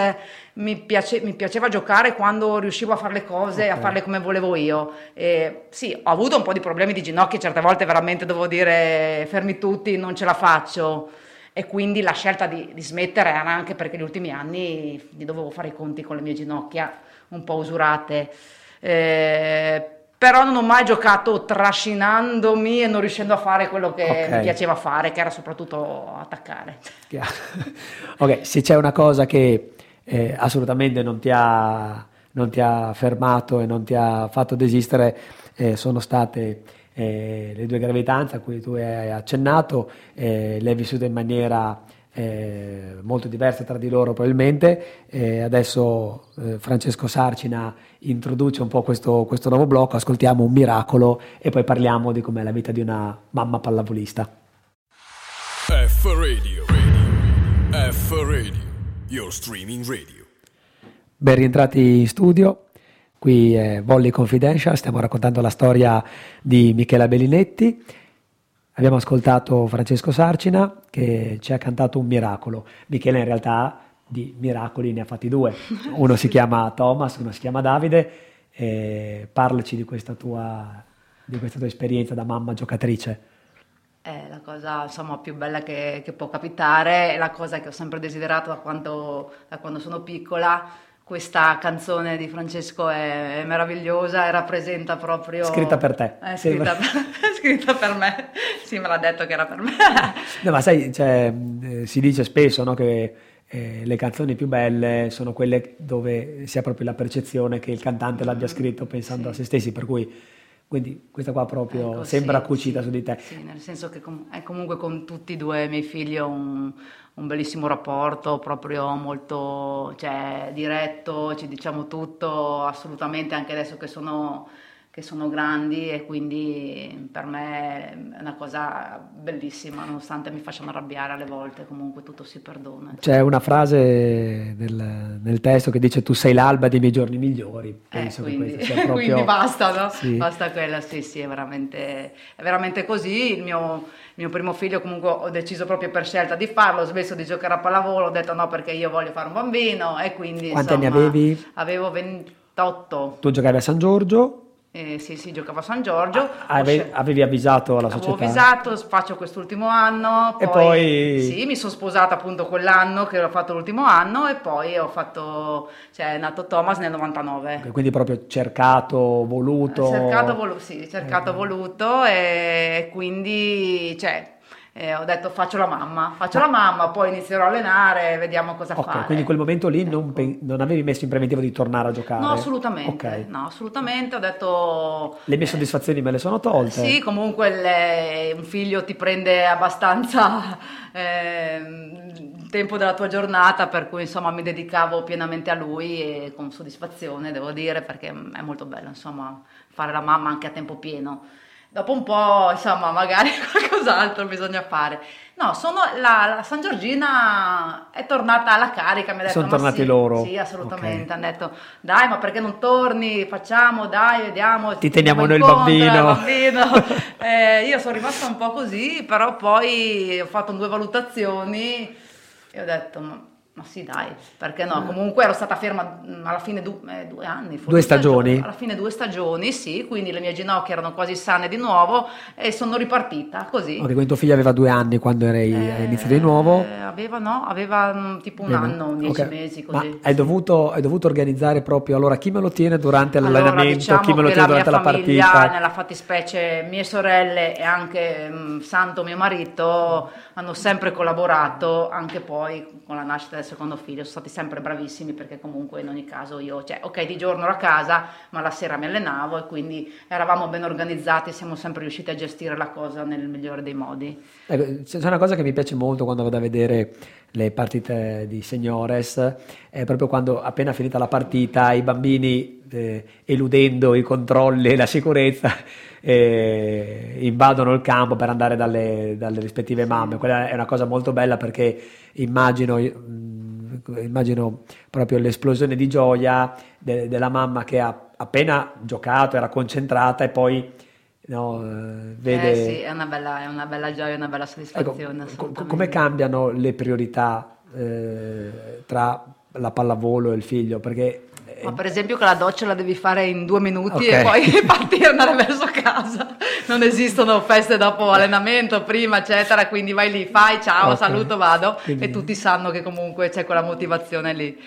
mi, piace- mi piaceva giocare quando riuscivo a fare le cose okay. a farle come volevo io. E, sì ho avuto un po' di problemi di ginocchia certe volte veramente devo dire fermi tutti non ce la faccio. E quindi la scelta di, di smettere era anche perché negli ultimi anni dovevo fare i conti con le mie ginocchia un po' usurate. Eh, però non ho mai giocato trascinandomi e non riuscendo a fare quello che okay. mi piaceva fare, che era soprattutto attaccare. ok, se c'è una cosa che eh, assolutamente non ti, ha, non ti, ha, fermato e non ti ha fatto desistere, eh, sono state eh, le due gravidanze a cui tu hai accennato, eh, le hai vissute in maniera eh, molto diverse tra di loro probabilmente. Eh, adesso Francesco Sarcina introduce un po' questo, questo, nuovo blocco, ascoltiamo un miracolo e poi parliamo di com'è la vita di una mamma pallavolista. F Radio, radio. F Radio, your streaming radio. Ben rientrati in studio. Qui è Volley Confidential, stiamo raccontando la storia di Michela Bellinetti Abbiamo ascoltato Francesco Sarcina che ci ha cantato un miracolo. Michele in realtà di miracoli ne ha fatti due. Uno si chiama Thomas, uno si chiama Davide. E parlaci di questa tua, di questa tua esperienza da mamma giocatrice. È la cosa insomma, più bella che, che, può capitare, è la cosa che ho sempre desiderato da quando, da quando sono piccola questa canzone di Francesco è, è, meravigliosa e rappresenta proprio... Scritta per te. È scritta, per, scritta per me. Sì, me l'ha detto che era per me. no, ma sai, cioè, eh, si dice spesso no, che eh, le canzoni più belle sono quelle dove si ha proprio la percezione che il cantante l'abbia scritto pensando sì. a se stessi, per cui quindi questa qua proprio ecco, sembra sì, cucita sì, su di te. Sì, nel senso che com- è comunque con tutti e due i miei figli un, un bellissimo rapporto, proprio molto cioè, diretto, ci diciamo tutto, assolutamente anche adesso che sono che sono grandi e quindi per me è una cosa bellissima, nonostante mi facciano arrabbiare alle volte, comunque tutto si perdona. C'è una frase nel, nel testo che dice tu sei l'alba dei miei giorni migliori, eh, penso eh, quindi, che sia proprio... quindi basta, no? Sì. Basta quella, sì sì, è veramente, è veramente così, il mio, il mio primo figlio comunque ho deciso proprio per scelta di farlo, ho smesso di giocare a pallavolo, ho detto no perché io voglio fare un bambino e quindi... Quanti insomma, anni avevi? Avevo 28. Tu giocavi a San Giorgio? Eh, sì, sì, giocavo a San Giorgio. Ah, ave, avevi avvisato la società? Avevo avvisato, faccio quest'ultimo anno. Poi, e poi... Sì, mi sono sposata appunto quell'anno che ho fatto l'ultimo anno e poi ho fatto, cioè è nato Thomas nel 99. Quindi proprio cercato, voluto? Cercato, volu- sì, cercato, eh. voluto e quindi, cioè, eh, ho detto faccio la mamma, faccio la mamma, poi inizierò a allenare, vediamo cosa okay, fare. Quindi in quel momento lì ecco. non, pe- non, avevi messo in preventivo di tornare a giocare? No, assolutamente, okay. no, assolutamente, ho detto... Le mie soddisfazioni me le sono tolte? Sì, comunque le, un figlio ti prende abbastanza eh, tempo della tua giornata, per cui insomma mi dedicavo pienamente a lui e con soddisfazione, devo dire, perché è molto bello insomma fare la mamma anche a tempo pieno dopo un po', insomma, magari qualcos'altro bisogna fare. No, sono la, la, San Giorgina è tornata alla carica, mi ha detto. Sono tornati sì, loro? Sì, assolutamente. Okay. Hanno detto, dai, ma perché non torni? Facciamo, dai, vediamo. Ti teniamo noi il bambino. bambino. eh, io sono rimasta un po' così, però poi ho fatto due valutazioni e ho detto, ma sì, dai, perché no? Comunque ero stata ferma mm, alla fine du- eh, due anni. Due stagioni? Alla fine due stagioni, sì, quindi le mie ginocchia erano quasi sane di nuovo e sono ripartita così. Ok, quindi tuo figlio aveva due anni quando eri eh, iniziato di nuovo? Eh, aveva, no, aveva mm, tipo un Bene. anno, dieci okay. mesi così. Ma hai, dovuto, hai, dovuto, organizzare proprio, allora chi me lo tiene durante l'allenamento, allora, diciamo chi me lo tiene durante la partita? Nella fattispecie mie sorelle e anche mh, mm, Santo, mio marito, hanno sempre collaborato, anche poi con la nascita del secondo figlio, sono stati sempre bravissimi perché comunque in ogni caso io, cioè ok di giorno ero a casa ma la sera mi allenavo e quindi eravamo ben organizzati, siamo sempre riusciti a gestire la cosa nel migliore dei modi. Ecco, c'è una cosa che mi piace molto quando vado a vedere le partite di Signores, è proprio quando appena finita la partita i bambini eh, eludendo i controlli e la sicurezza eh, invadono il campo per andare dalle, dalle rispettive mamme. Quella è una cosa molto bella perché immagino immagino proprio l'esplosione di gioia de- della mamma che ha appena giocato, era concentrata e poi no, eh, vede... Eh sì, è una, bella, è una bella gioia, una bella soddisfazione. Ecco, come cambiano le priorità eh, tra la pallavolo e il figlio? Perché ma per esempio che la doccia la devi fare in due minuti okay. e poi partire andare verso casa. Non esistono feste dopo allenamento, prima, eccetera, quindi vai lì, fai, ciao, okay. saluto, vado quindi... e tutti sanno che comunque c'è quella motivazione lì.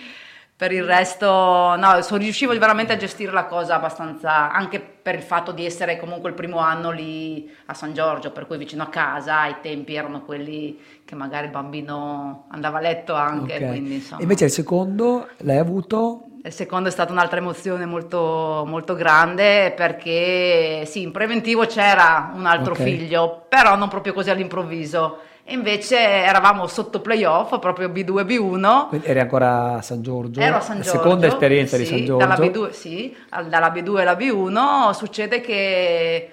per il resto, no, so, riuscivo veramente a gestire la cosa abbastanza, anche per il fatto di essere comunque il primo anno lì a San Giorgio, per cui vicino a casa, i tempi erano quelli che magari il bambino andava a letto anche. Okay. Quindi, Invece il secondo l'hai avuto? Il secondo è stata un'altra emozione molto, molto grande perché sì, in preventivo c'era un altro okay. figlio, però non proprio così all'improvviso invece eravamo sotto playoff, proprio B2 B1. Quindi eri ancora a San Giorgio? Ero a San Giorgio. La seconda esperienza sì, di San Giorgio? Dalla B2, sì, dalla B2 alla B1 succede che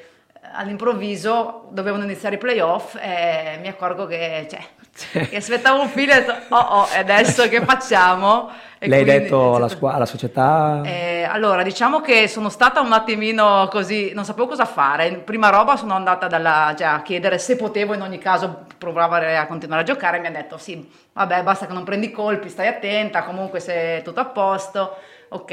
all'improvviso dovevano iniziare i playoff e mi accorgo che, cioè, che aspettavo un figlio e ho detto, oh oh, adesso che facciamo? E L'hai quindi, detto alla, scu- alla società? Eh, allora, diciamo che sono stata un attimino così, non sapevo cosa fare. Prima roba sono andata dalla, cioè, a chiedere se potevo in ogni caso provare a continuare a giocare. Mi ha detto sì, vabbè, basta che non prendi colpi, stai attenta, comunque se è tutto a posto. Ok,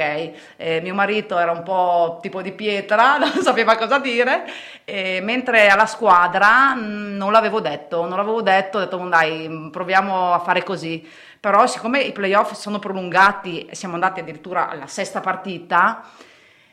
eh, mio marito era un po' tipo di pietra, non sapeva cosa dire, eh, mentre alla squadra mh, mm, non l'avevo detto, non l'avevo detto, ho detto dai, proviamo a fare così però siccome i playoff sono prolungati, siamo andati addirittura alla sesta partita,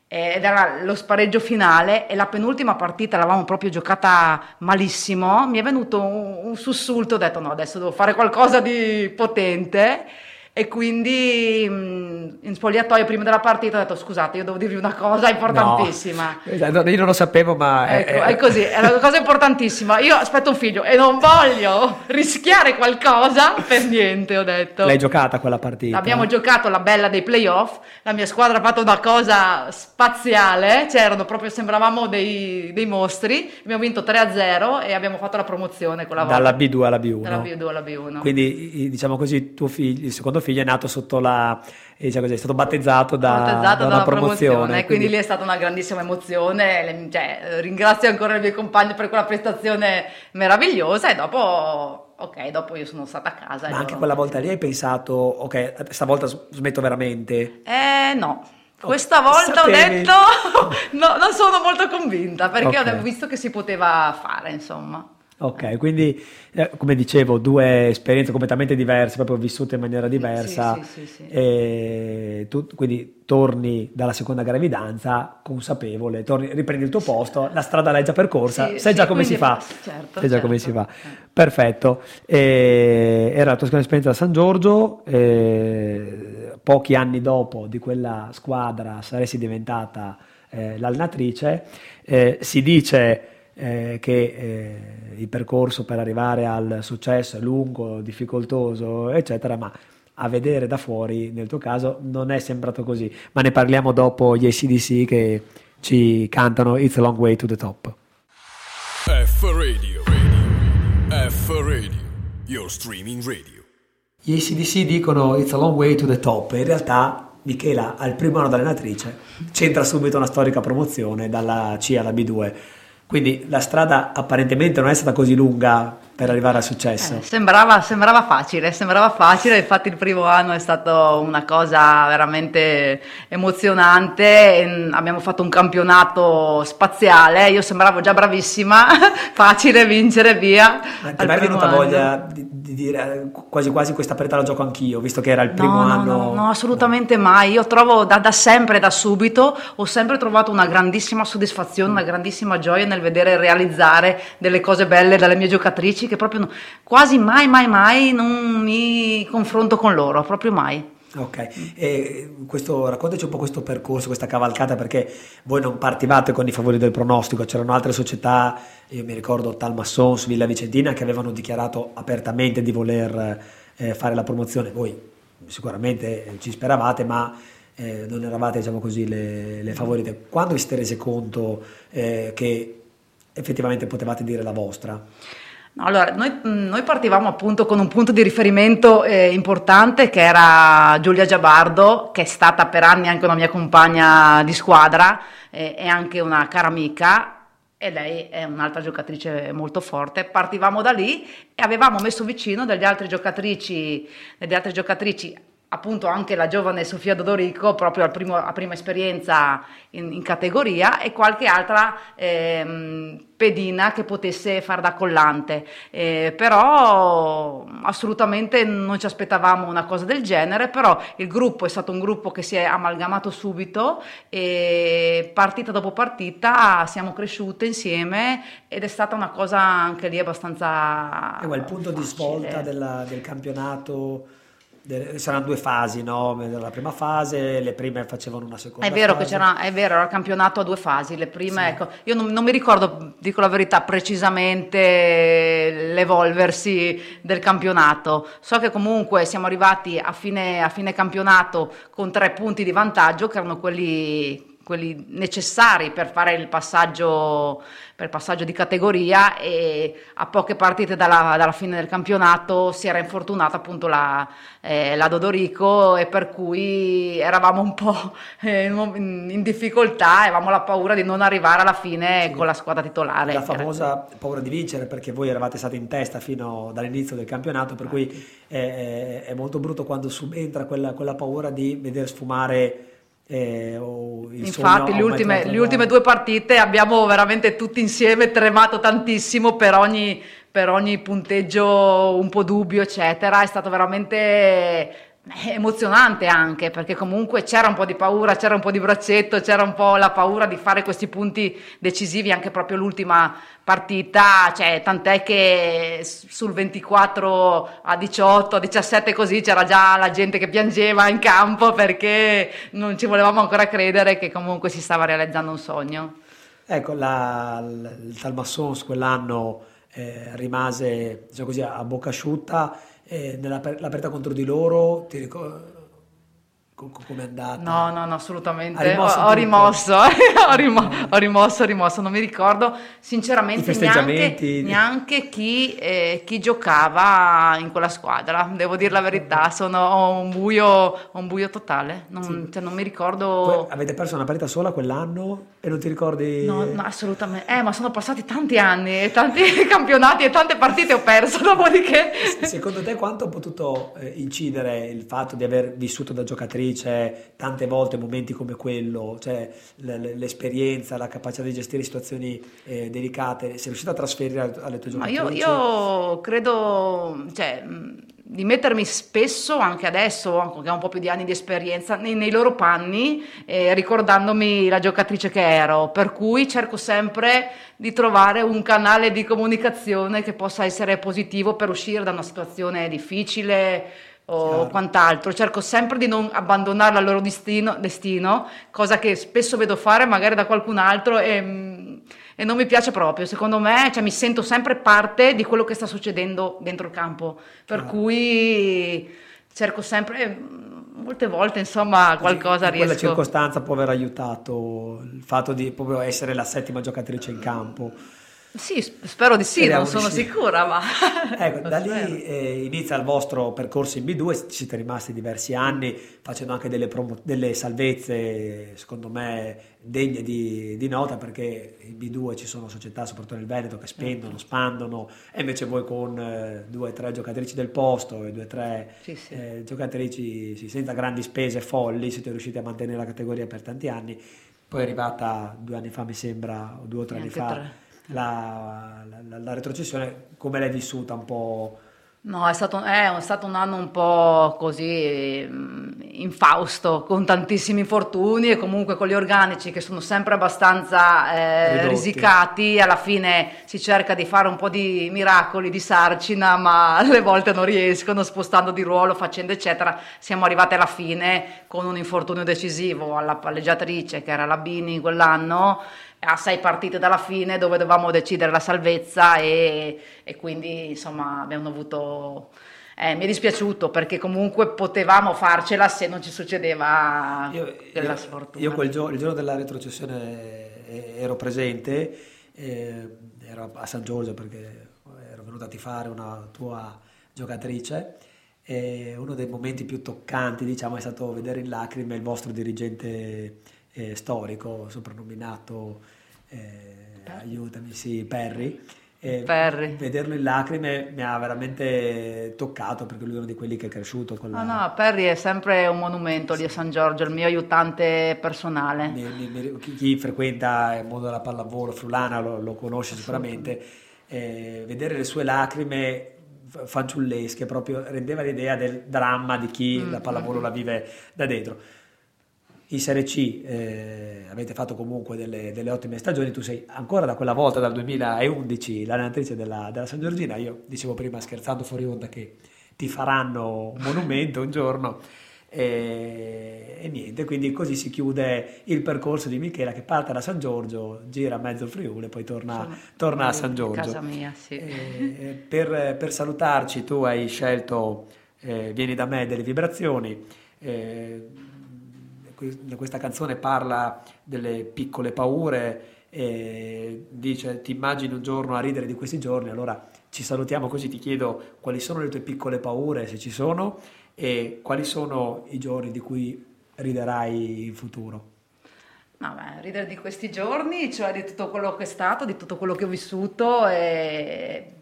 eh, ed era lo spareggio finale e la penultima partita l'avevamo proprio giocata malissimo, mi è venuto un, un sussulto, ho detto no, adesso devo fare qualcosa di potente e quindi mm, in spogliatoio prima della partita ho detto scusate io devo dirvi una cosa importantissima. No, io non lo sapevo ma ecco, è, è... è così è una cosa importantissima. Io aspetto un figlio e non voglio rischiare qualcosa per niente ho detto. L'hai giocata quella partita? Abbiamo giocato la bella dei playoff la mia squadra ha fatto una cosa spaziale c'erano proprio sembravamo dei, dei mostri abbiamo vinto 3-0 e abbiamo fatto la promozione quella volta. Dalla B2 alla B1 dalla B2 alla B1 quindi diciamo così tuo figlio il secondo figlio è nato sotto la diciamo così, è stato battezzato da, battezzato da una promozione, promozione quindi... lì è stata una grandissima emozione cioè, ringrazio ancora i miei compagni per quella prestazione meravigliosa e dopo ok, dopo io sono stata a casa. Ma anche quella volta lì hai pensato, ok, stavolta smetto veramente? Eh no, oh, questa volta sapevi. ho detto no, non sono molto convinta perché okay. ho visto che si poteva fare, insomma. Ok, quindi eh, come dicevo, due esperienze completamente diverse, proprio vissute in maniera diversa. Sì, sì, sì, e tu, quindi torni dalla seconda gravidanza consapevole, torni, riprendi il tuo posto, la strada l'hai già percorsa, sai già come si fa. Certo, sai già certo. come si fa. Perfetto. E, era la tua seconda esperienza a San Giorgio, pochi anni dopo di quella squadra saresti diventata eh, l'allenatrice. Eh, si dice eh, che eh, il percorso per arrivare al successo è lungo, difficoltoso, eccetera, ma a vedere da fuori, nel tuo caso, non è sembrato così. Ma ne parliamo dopo gli ACDC che ci cantano It's a Long Way to the Top. F Radio, radio. F Radio, your streaming radio. Gli ACDC dicono It's a Long Way to the Top, in realtà Michela al primo anno d'allenatrice c'entra subito una storica promozione dalla C alla B2 quindi la strada apparentemente non è stata così lunga per arrivare al successo. Eh, sembrava, sembrava, facile, sembrava facile, infatti il primo anno è stato una cosa veramente emozionante, abbiamo fatto un campionato spaziale, io sembravo già bravissima, facile vincere, via. Ma ti è mai venuta anno. voglia di, di, dire quasi quasi questa partita la gioco anch'io, visto che era il primo no, anno? No, no, assolutamente mai, io trovo da, da sempre, da subito, ho sempre trovato una grandissima soddisfazione, una grandissima gioia nel vedere realizzare delle cose belle dalle mie giocatrici che proprio quasi mai, mai, mai non mi confronto con loro, proprio mai. Ok, e questo, raccontaci un po' questo percorso, questa cavalcata, perché voi non partivate con i favori del pronostico, c'erano altre società, io mi ricordo Talmassons, Villa Vicentina, che avevano dichiarato apertamente di voler eh, fare la promozione, voi sicuramente ci speravate, ma eh, non eravate, diciamo così, le, le, favorite. Quando vi siete resi conto eh, che effettivamente potevate dire la vostra? Allora, noi, noi, partivamo appunto con un punto di riferimento eh, importante che era Giulia Giabardo, che è stata per anni anche una mia compagna di squadra eh, e anche una cara amica e lei è un'altra giocatrice molto forte. Partivamo da lì e avevamo messo vicino delle altre giocatrici, delle altre giocatrici appunto anche la giovane Sofia Dodorico proprio al primo, a prima esperienza in, in, categoria e qualche altra ehm, pedina che potesse far da collante eh, però assolutamente non ci aspettavamo una cosa del genere però il gruppo è stato un gruppo che si è amalgamato subito e partita dopo partita siamo cresciute insieme ed è stata una cosa anche lì abbastanza eh, il punto facile. di svolta della, del campionato saranno due fasi, no? La prima fase, le prime facevano una seconda È vero fase. che c'era, è vero, era il campionato a due fasi, le prime, sì. ecco, io non, non, mi ricordo, dico la verità, precisamente l'evolversi del campionato. So che comunque siamo arrivati a fine, a fine campionato con tre punti di vantaggio, che erano quelli quelli necessari per fare il passaggio, per il passaggio di categoria e a poche partite dalla, dalla, fine del campionato si era infortunata appunto la, eh, la Dodorico e per cui eravamo un po' eh, in difficoltà avevamo la paura di non arrivare alla fine sì. con la squadra titolare. La famosa paura di vincere perché voi eravate stati in testa fino dall'inizio del campionato per cui è, è molto brutto quando subentra quella, quella paura di vedere sfumare eh, Infatti, le ultime, le ultime, due partite abbiamo veramente tutti insieme tremato tantissimo per ogni, per ogni punteggio un po' dubbio, eccetera. È stato veramente emozionante anche perché comunque c'era un po' di paura, c'era un po' di braccetto, c'era un po' la paura di fare questi punti decisivi anche proprio l'ultima partita, cioè tant'è che sul 24 a 18, a 17 così c'era già la gente che piangeva in campo perché non ci volevamo ancora credere che comunque si stava realizzando un sogno. Ecco, la, il Talmassons quell'anno eh, rimase diciamo così, a bocca asciutta eh, nell'aperta contro di loro, ti ricordo come è andata? No, no, no, assolutamente. Ho, ho, rimosso, ho, rimo, ho, rimosso, rimosso, non mi ricordo. Sinceramente neanche, neanche chi, eh, chi, giocava in quella squadra, devo dire la verità, sono un buio, un buio totale, non, sì. cioè, non mi ricordo... Poi avete perso una partita sola quell'anno e non ti ricordi... No, no assolutamente, eh, ma sono passati tanti anni, e tanti campionati e tante partite ho perso, dopodiché... Secondo te quanto ha potuto eh, incidere il fatto di aver vissuto da giocatrice c'è tante volte momenti come quello, cioè l'esperienza, la capacità di gestire situazioni eh, delicate, sei riuscita a trasferire alle tue giocatrici? Io, io, credo, cioè, di mettermi spesso, anche adesso, che ho un po' più di anni di esperienza, nei, nei loro panni, eh, ricordandomi la giocatrice che ero, per cui cerco sempre di trovare un canale di comunicazione che possa essere positivo per uscire da una situazione difficile, o Chiaro. quant'altro, cerco sempre di non abbandonare il loro destino, destino, cosa che spesso vedo fare magari da qualcun altro e, e non mi piace proprio, secondo me cioè, mi sento sempre parte di quello che sta succedendo dentro il campo, per Chiaro. cui cerco sempre, molte volte insomma qualcosa in riesco. Quella circostanza può aver aiutato il fatto di proprio essere la settima giocatrice in campo. Sì, spero di sì, Speriamo non sono sì. sicura, ma... ecco, da lì eh, inizia il vostro percorso in B2, ci siete rimasti diversi anni facendo anche delle, promo- delle salvezze, secondo me, degne di, di, nota, perché in B2 ci sono società, soprattutto nel Veneto, che spendono, certo. spandono, e invece voi con eh, due o tre giocatrici del posto e due o tre sì, sì. Eh, giocatrici sì, senza grandi spese folli, siete riusciti a mantenere la categoria per tanti anni. Poi è arrivata due anni fa, mi sembra, o due o tre anni fa. Tre la, la, la retrocessione, come l'hai vissuta un po'? No, è stato, è stato, un anno un po' così mm, infausto, con tantissimi infortuni e comunque con gli organici che sono sempre abbastanza eh, risicati. Alla fine si cerca di fare un po' di miracoli, di sarcina, ma alle volte non riescono, spostando di ruolo, facendo eccetera. Siamo arrivati alla fine con un infortunio decisivo alla palleggiatrice, che era la Bini quell'anno a sei partite dalla fine dove dovevamo decidere la salvezza e, e quindi insomma abbiamo Eh, mi è dispiaciuto perché comunque potevamo farcela se non ci succedeva io, della sfortuna. Io quel giorno, il giorno della retrocessione eh, ero presente, eh, ero a San Giorgio perché ero venuta a tifare una tua giocatrice e uno dei momenti più toccanti diciamo, è stato vedere in lacrime il vostro dirigente eh, storico, soprannominato, eh, aiutami, sì, Perry, E vederlo in lacrime mi ha veramente toccato perché lui è uno di quelli che è cresciuto con la... No, no, Perry è sempre un monumento lì a San Giorgio, il mio aiutante personale. Mi, mi, chi, chi, frequenta il mondo della pallavolo frulana lo, lo conosce sicuramente. Eh, vedere le sue lacrime fanciullesche proprio rendeva l'idea del dramma di chi mm, la pallavolo mm. la vive da dentro in Serie C eh, avete fatto comunque delle, delle, ottime stagioni, tu sei ancora da quella volta, dal 2011, l'allenatrice della, della San Giorgina, io dicevo prima scherzando fuori onda che ti faranno un monumento un giorno e, e, niente, quindi così si chiude il percorso di Michela che parte da San Giorgio, gira mezzo Friuli e poi torna, torna a San Giorgio. Casa mia, sì. E, per, per, salutarci tu hai scelto eh, Vieni da me delle vibrazioni. Eh, questa canzone parla delle piccole paure e dice ti immagini un giorno a ridere di questi giorni, allora ci salutiamo così ti chiedo quali sono le tue piccole paure, se ci sono, e quali sono i giorni di cui riderai in futuro. No, ridere di questi giorni, cioè di tutto quello che è stato, di tutto quello che ho vissuto e,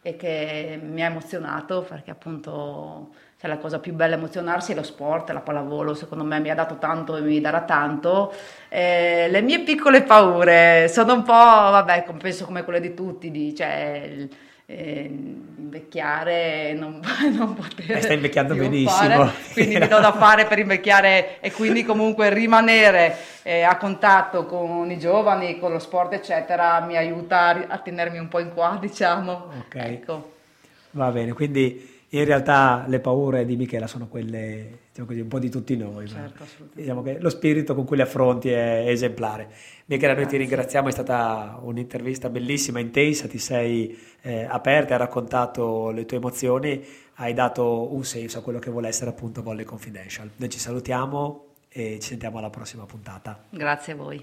e che mi ha emozionato perché appunto cioè la cosa più bella emozionarsi è lo sport, la pallavolo, secondo me mi ha dato tanto e mi darà tanto. Eh, le mie piccole paure sono un po', vabbè, penso come quelle di tutti, di, cioè, eh, invecchiare non, non poter... Eh, stai invecchiando benissimo. Fare, quindi mi do da fare per invecchiare e quindi comunque rimanere eh, a contatto con i giovani, con lo sport eccetera, mi aiuta a, tenermi un po' in qua, diciamo. Ok. Ecco. Va bene, quindi in realtà le paure di Michela sono quelle, diciamo così, un po' di tutti noi. Certo, diciamo che lo spirito con cui le affronti è esemplare. Michela, noi ti ringraziamo, è stata un'intervista bellissima, intensa, ti sei eh, aperta, hai raccontato le tue emozioni, hai dato un senso a quello che vuole essere appunto Volley Confidential. Noi ci salutiamo e ci sentiamo alla prossima puntata. Grazie a voi.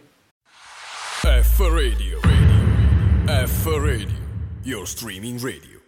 F Radio, radio. F Radio, your streaming radio.